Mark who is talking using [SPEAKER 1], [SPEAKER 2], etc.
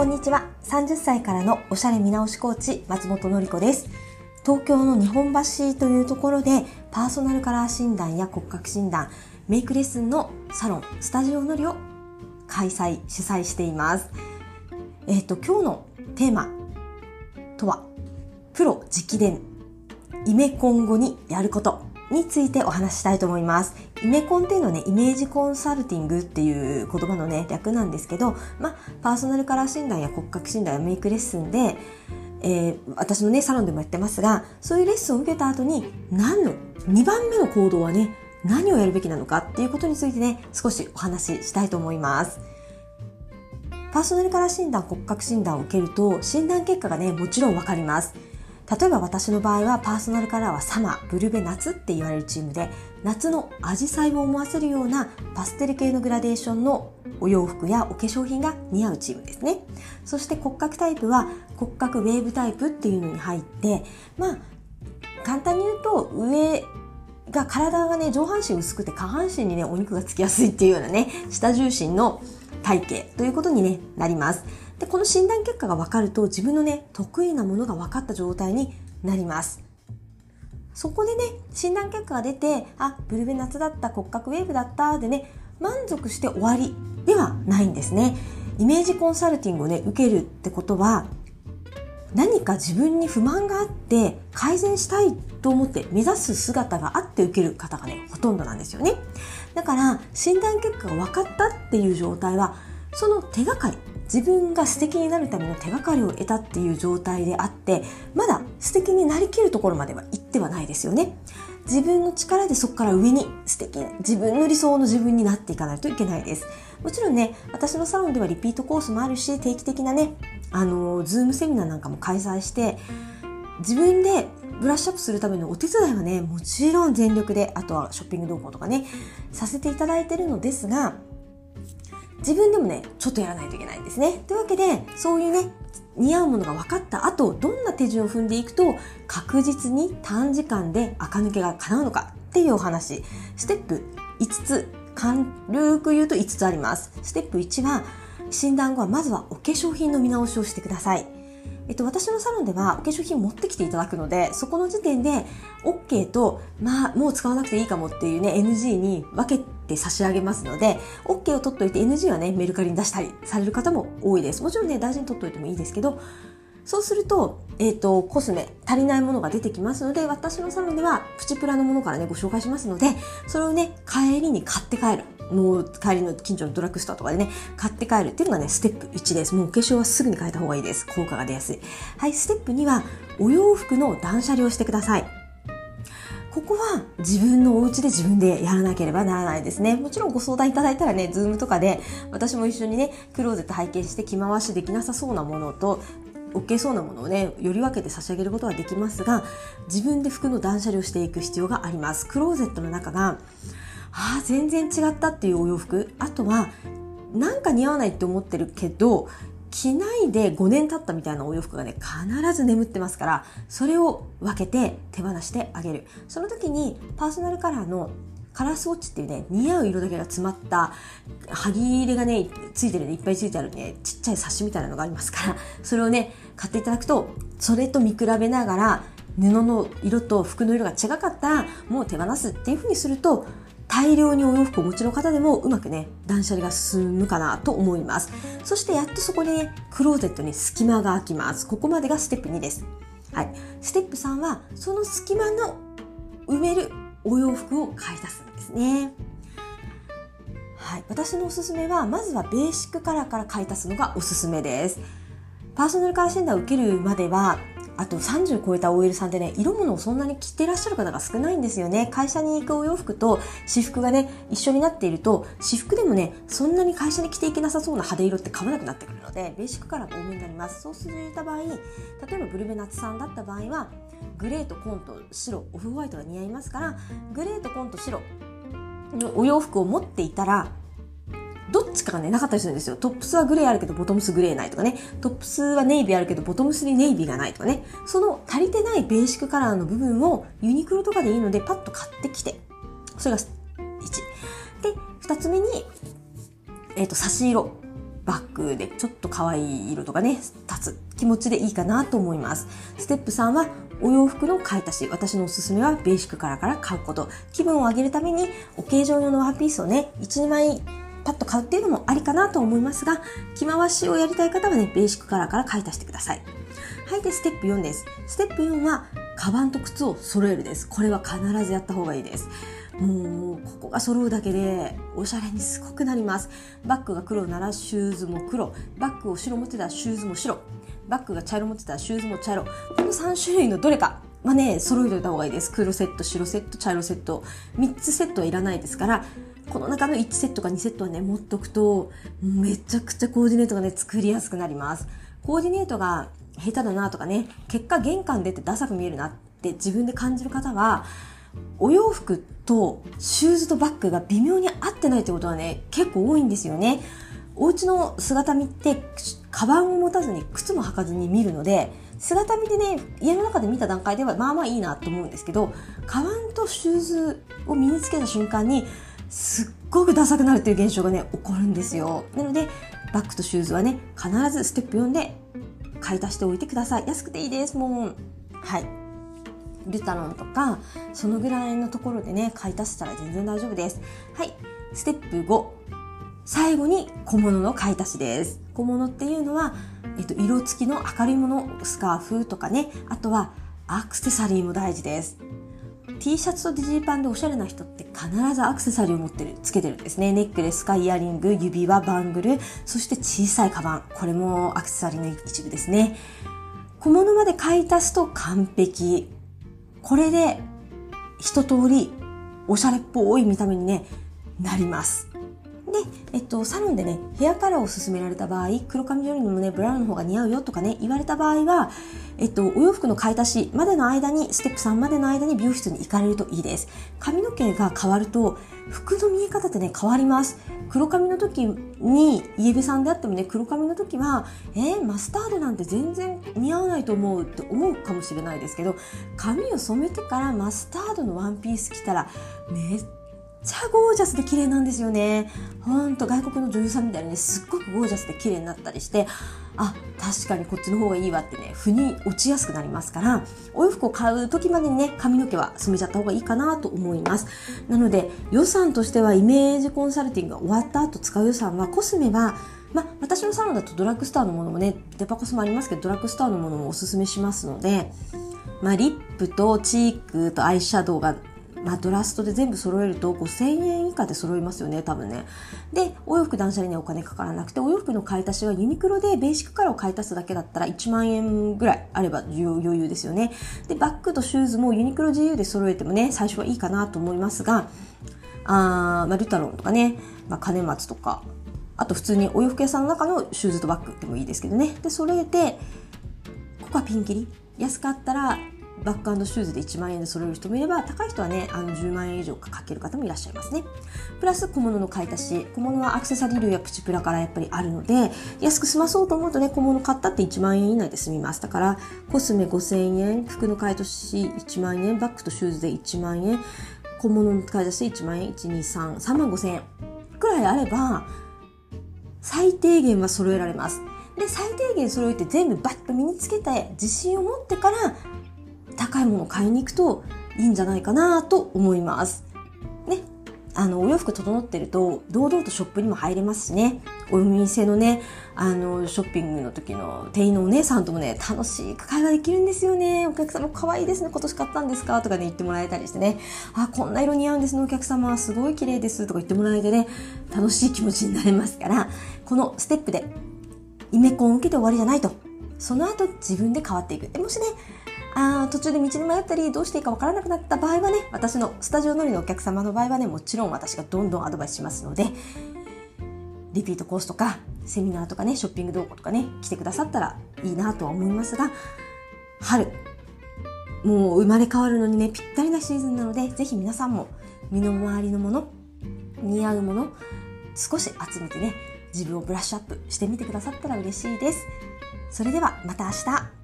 [SPEAKER 1] こんにちは。30歳からのおしゃれ見直しコーチ、松本のり子です。東京の日本橋というところで、パーソナルカラー診断や骨格診断、メイクレッスンのサロン、スタジオのりを開催、主催しています。えっ、と、今日のテーマとは、プロ直伝、イメコン後にやることについてお話ししたいと思います。イメコンっていうのはね、イメージコンサルティングっていう言葉のね、略なんですけど、まあ、パーソナルカラー診断や骨格診断やメイクレッスンで、えー、私のね、サロンでもやってますが、そういうレッスンを受けた後に、何の、2番目の行動はね、何をやるべきなのかっていうことについてね、少しお話ししたいと思います。パーソナルカラー診断、骨格診断を受けると、診断結果がね、もちろんわかります。例えば私の場合はパーソナルカラーはサマー、ブルベ夏って言われるチームで夏のアジサイを思わせるようなパステル系のグラデーションのお洋服やお化粧品が似合うチームですね。そして骨格タイプは骨格ウェーブタイプっていうのに入ってまあ簡単に言うと上が体がね上半身薄くて下半身にねお肉がつきやすいっていうようなね下重心の体型ということに、ね、なります。で、この診断結果が分かると自分のね、得意なものが分かった状態になります。そこでね、診断結果が出て、あ、ブルベ夏だった、骨格ウェーブだったでね、満足して終わりではないんですね。イメージコンサルティングをね、受けるってことは、何か自分に不満があって改善したいと思って目指す姿があって受ける方がねほとんどなんですよねだから診断結果が分かったっていう状態はその手がかり自分が素敵になるための手がかりを得たっていう状態であってまだ素敵になりきるところまでは行ってはないですよね。自分の力でそこから上に素敵な自分の理想の自分になっていかないといけないです。もちろんね私のサロンではリピートコースもあるし定期的なねあのズームセミナーなんかも開催して自分でブラッシュアップするためのお手伝いはねもちろん全力であとはショッピング動向とかねさせていただいてるのですが自分でもね、ちょっとやらないといけないんですね。というわけで、そういうね、似合うものが分かった後、どんな手順を踏んでいくと、確実に短時間で垢抜けが叶うのかっていうお話。ステップ5つ、軽く言うと5つあります。ステップ1は、診断後はまずはお化粧品の見直しをしてください。えっと、私のサロンではお化粧品持ってきていただくので、そこの時点で OK と、まあ、もう使わなくていいかもっていうね、NG に分けてて差し上げますので、OK を取っといて NG はね、メルカリに出したりされる方も多いです。もちろんね、大事に取っといてもいいですけど、そうすると、えっ、ー、と、コスメ、足りないものが出てきますので、私のサロンではプチプラのものからね、ご紹介しますので、それをね、帰りに買って帰る。もう帰りの近所のドラッグストアとかでね、買って帰るっていうのがね、ステップ1です。もうお化粧はすぐに変えた方がいいです。効果が出やすい。はい、ステップ2は、お洋服の断捨離をしてください。ここは自分のお家で自分でやらなければならないですね。もちろんご相談いただいたらね、ズームとかで私も一緒にね、クローゼット拝見して着回しできなさそうなものと、OK そうなものをね、より分けて差し上げることはできますが、自分で服の断捨離をしていく必要があります。クローゼットの中が、ああ、全然違ったっていうお洋服。あとは、なんか似合わないって思ってるけど、着ないで5年経ったみたいなお洋服がね、必ず眠ってますから、それを分けて手放してあげる。その時にパーソナルカラーのカラースウォッチっていうね、似合う色だけが詰まった、歯切れがね、ついてるね、いっぱいついてあるね、ちっちゃい冊子みたいなのがありますから、それをね、買っていただくと、それと見比べながら、布の色と服の色が違かったら、もう手放すっていう風にすると、大量にお洋服をお持ちの方でもうまくね、断捨離が進むかなと思います。そしてやっとそこでね、クローゼットに隙間が空きます。ここまでがステップ2です。はい。ステップ3は、その隙間の埋めるお洋服を買い出すんですね。はい。私のおすすめは、まずはベーシックカラーから買い足すのがおすすめです。パーソナルカラー診断を受けるまでは、あと30超えた OL さんってね、色物をそんなに着てらっしゃる方が少ないんですよね。会社に行くお洋服と私服がね、一緒になっていると、私服でもね、そんなに会社に着ていけなさそうな派手色って買わなくなってくるので、ベーシックカラーが多めになります。そうするた場合、例えばブルベナツさんだった場合は、グレーと紺と白、オフホワイトが似合いますから、グレーと紺と白のお洋服を持っていたら、どっちかがね、なかったりするんですよ。トップスはグレーあるけど、ボトムスグレーないとかね。トップスはネイビーあるけど、ボトムスにネイビーがないとかね。その足りてないベーシックカラーの部分をユニクロとかでいいので、パッと買ってきて。それが1。で、2つ目に、えっ、ー、と、差し色。バッグでちょっと可愛い色とかね、立つ気持ちでいいかなと思います。ステップ3はお洋服の買い足し。私のおすすめはベーシックカラーから買うこと。気分を上げるために、オケージョン用のワンピースをね、1、2枚パッと買うっていうのもありかなと思いますが、着回しをやりたい方はね、ベーシックカラーから買い足してください。はい、で、ステップ4です。ステップ4は、カバンと靴を揃えるです。これは必ずやった方がいいです。もう、ここが揃うだけで、おしゃれにすごくなります。バッグが黒ならシューズも黒。バッグを白持ってたらシューズも白。バッグが茶色持ってたらシューズも茶色。この3種類のどれかまあね、揃えといた方がいいです。黒セット、白セット、茶色セット。3つセットはいらないですから、この中の1セットか2セットはね、持っとくと、めちゃくちゃコーディネートがね、作りやすくなります。コーディネートが下手だなとかね、結果玄関出てダサく見えるなって自分で感じる方は、お洋服とシューズとバッグが微妙に合ってないってことはね、結構多いんですよね。お家の姿見って、カバンを持たずに靴も履かずに見るので、姿見でね、家の中で見た段階ではまあまあいいなと思うんですけど、カバンとシューズを身につけた瞬間に、すっごくダサくなるっていう現象がね、起こるんですよ。なので、バッグとシューズはね、必ずステップ4で買い足しておいてください。安くていいです、もう。はい。ルタロンとか、そのぐらいのところでね、買い足したら全然大丈夫です。はい。ステップ5。最後に小物の買い足しです。小物っていうのは、えっと、色付きの明るいもの、スカーフとかね、あとはアクセサリーも大事です。T シャツとデジーパンでおしゃれな人って必ずアクセサリーを持ってる、つけてるんですね。ネックレスかイヤリング、指輪、バングル、そして小さいカバン。これもアクセサリーの一部ですね。小物まで買い足すと完璧。これで一通りおしゃれっぽい見た目にね、なります。で、えっと、サロンでね、ヘアカラーを勧められた場合、黒髪よりもね、ブラウンの方が似合うよとかね、言われた場合は、えっと、お洋服の買い足しまでの間に、ステップ3までの間に美容室に行かれるといいです。髪の毛が変わると、服の見え方ってね、変わります。黒髪の時に、イエベさんであってもね、黒髪の時は、えー、マスタードなんて全然似合わないと思うって思うかもしれないですけど、髪を染めてからマスタードのワンピース着たら、めっちゃゴージャスで綺麗なんですよね。ほんと外国の女優さんみたいにね、すっごくゴージャスで綺麗になったりして、あ、確かにこっちの方がいいわってね、腑に落ちやすくなりますから、お洋服を買う時までにね、髪の毛は染めちゃった方がいいかなと思います。なので、予算としてはイメージコンサルティングが終わった後使う予算は、コスメは、まあ、私のサロンだとドラッグストアのものもね、デパコスもありますけど、ドラッグストアのものもおすすめしますので、まあ、リップとチークとアイシャドウがまあ、ドラストで全部揃えると5000円以下で揃いますよね、多分ね。で、お洋服断捨離にはお金かからなくて、お洋服の買い足しはユニクロでベーシックカラーを買い足すだけだったら1万円ぐらいあれば余裕ですよね。で、バッグとシューズもユニクロ GU で揃えてもね、最初はいいかなと思いますが、あまあ、ルタロンとかね、まあ、金松とか、あと普通にお洋服屋さんの中のシューズとバッグでもいいですけどね。で、揃えて、ここはピンキリ。安かったらバックシューズで1万円で揃える人もいれば、高い人はね、あの10万円以上かける方もいらっしゃいますね。プラス小物の買い足し。小物はアクセサリー類やプチプラからやっぱりあるので、安く済まそうと思うとね、小物買ったって1万円以内で済みます。だから、コスメ5000円、服の買い足し1万円、バッグとシューズで1万円、小物の買い足し1万円、1、2、3、3万5000円くらいあれば、最低限は揃えられます。で、最低限揃えて全部バッと身につけて自信を持ってから高いものを買いに行くといいんじゃないかなと思います。ね。あの、お洋服整ってると、堂々とショップにも入れますしね。お店のね、あの、ショッピングの時の店員のお姉さんともね、楽しく会話できるんですよね。お客様可愛いですね。今年買ったんですかとかね、言ってもらえたりしてね。あ、こんな色似合うんですね。お客様すごい綺麗ですとか言ってもらえてね、楽しい気持ちになれますから、このステップで、イメコンを受けて終わりじゃないと。その後自分で変わっていく。でもしね、あ途中で道に迷ったりどうしていいかわからなくなった場合はね私のスタジオ乗りのお客様の場合はねもちろん私がどんどんアドバイスしますのでリピートコースとかセミナーとかねショッピング動画とかね来てくださったらいいなとは思いますが春もう生まれ変わるのにねぴったりなシーズンなのでぜひ皆さんも身の回りのもの似合うもの少し集めてね自分をブラッシュアップしてみてくださったら嬉しいです。それではまた明日。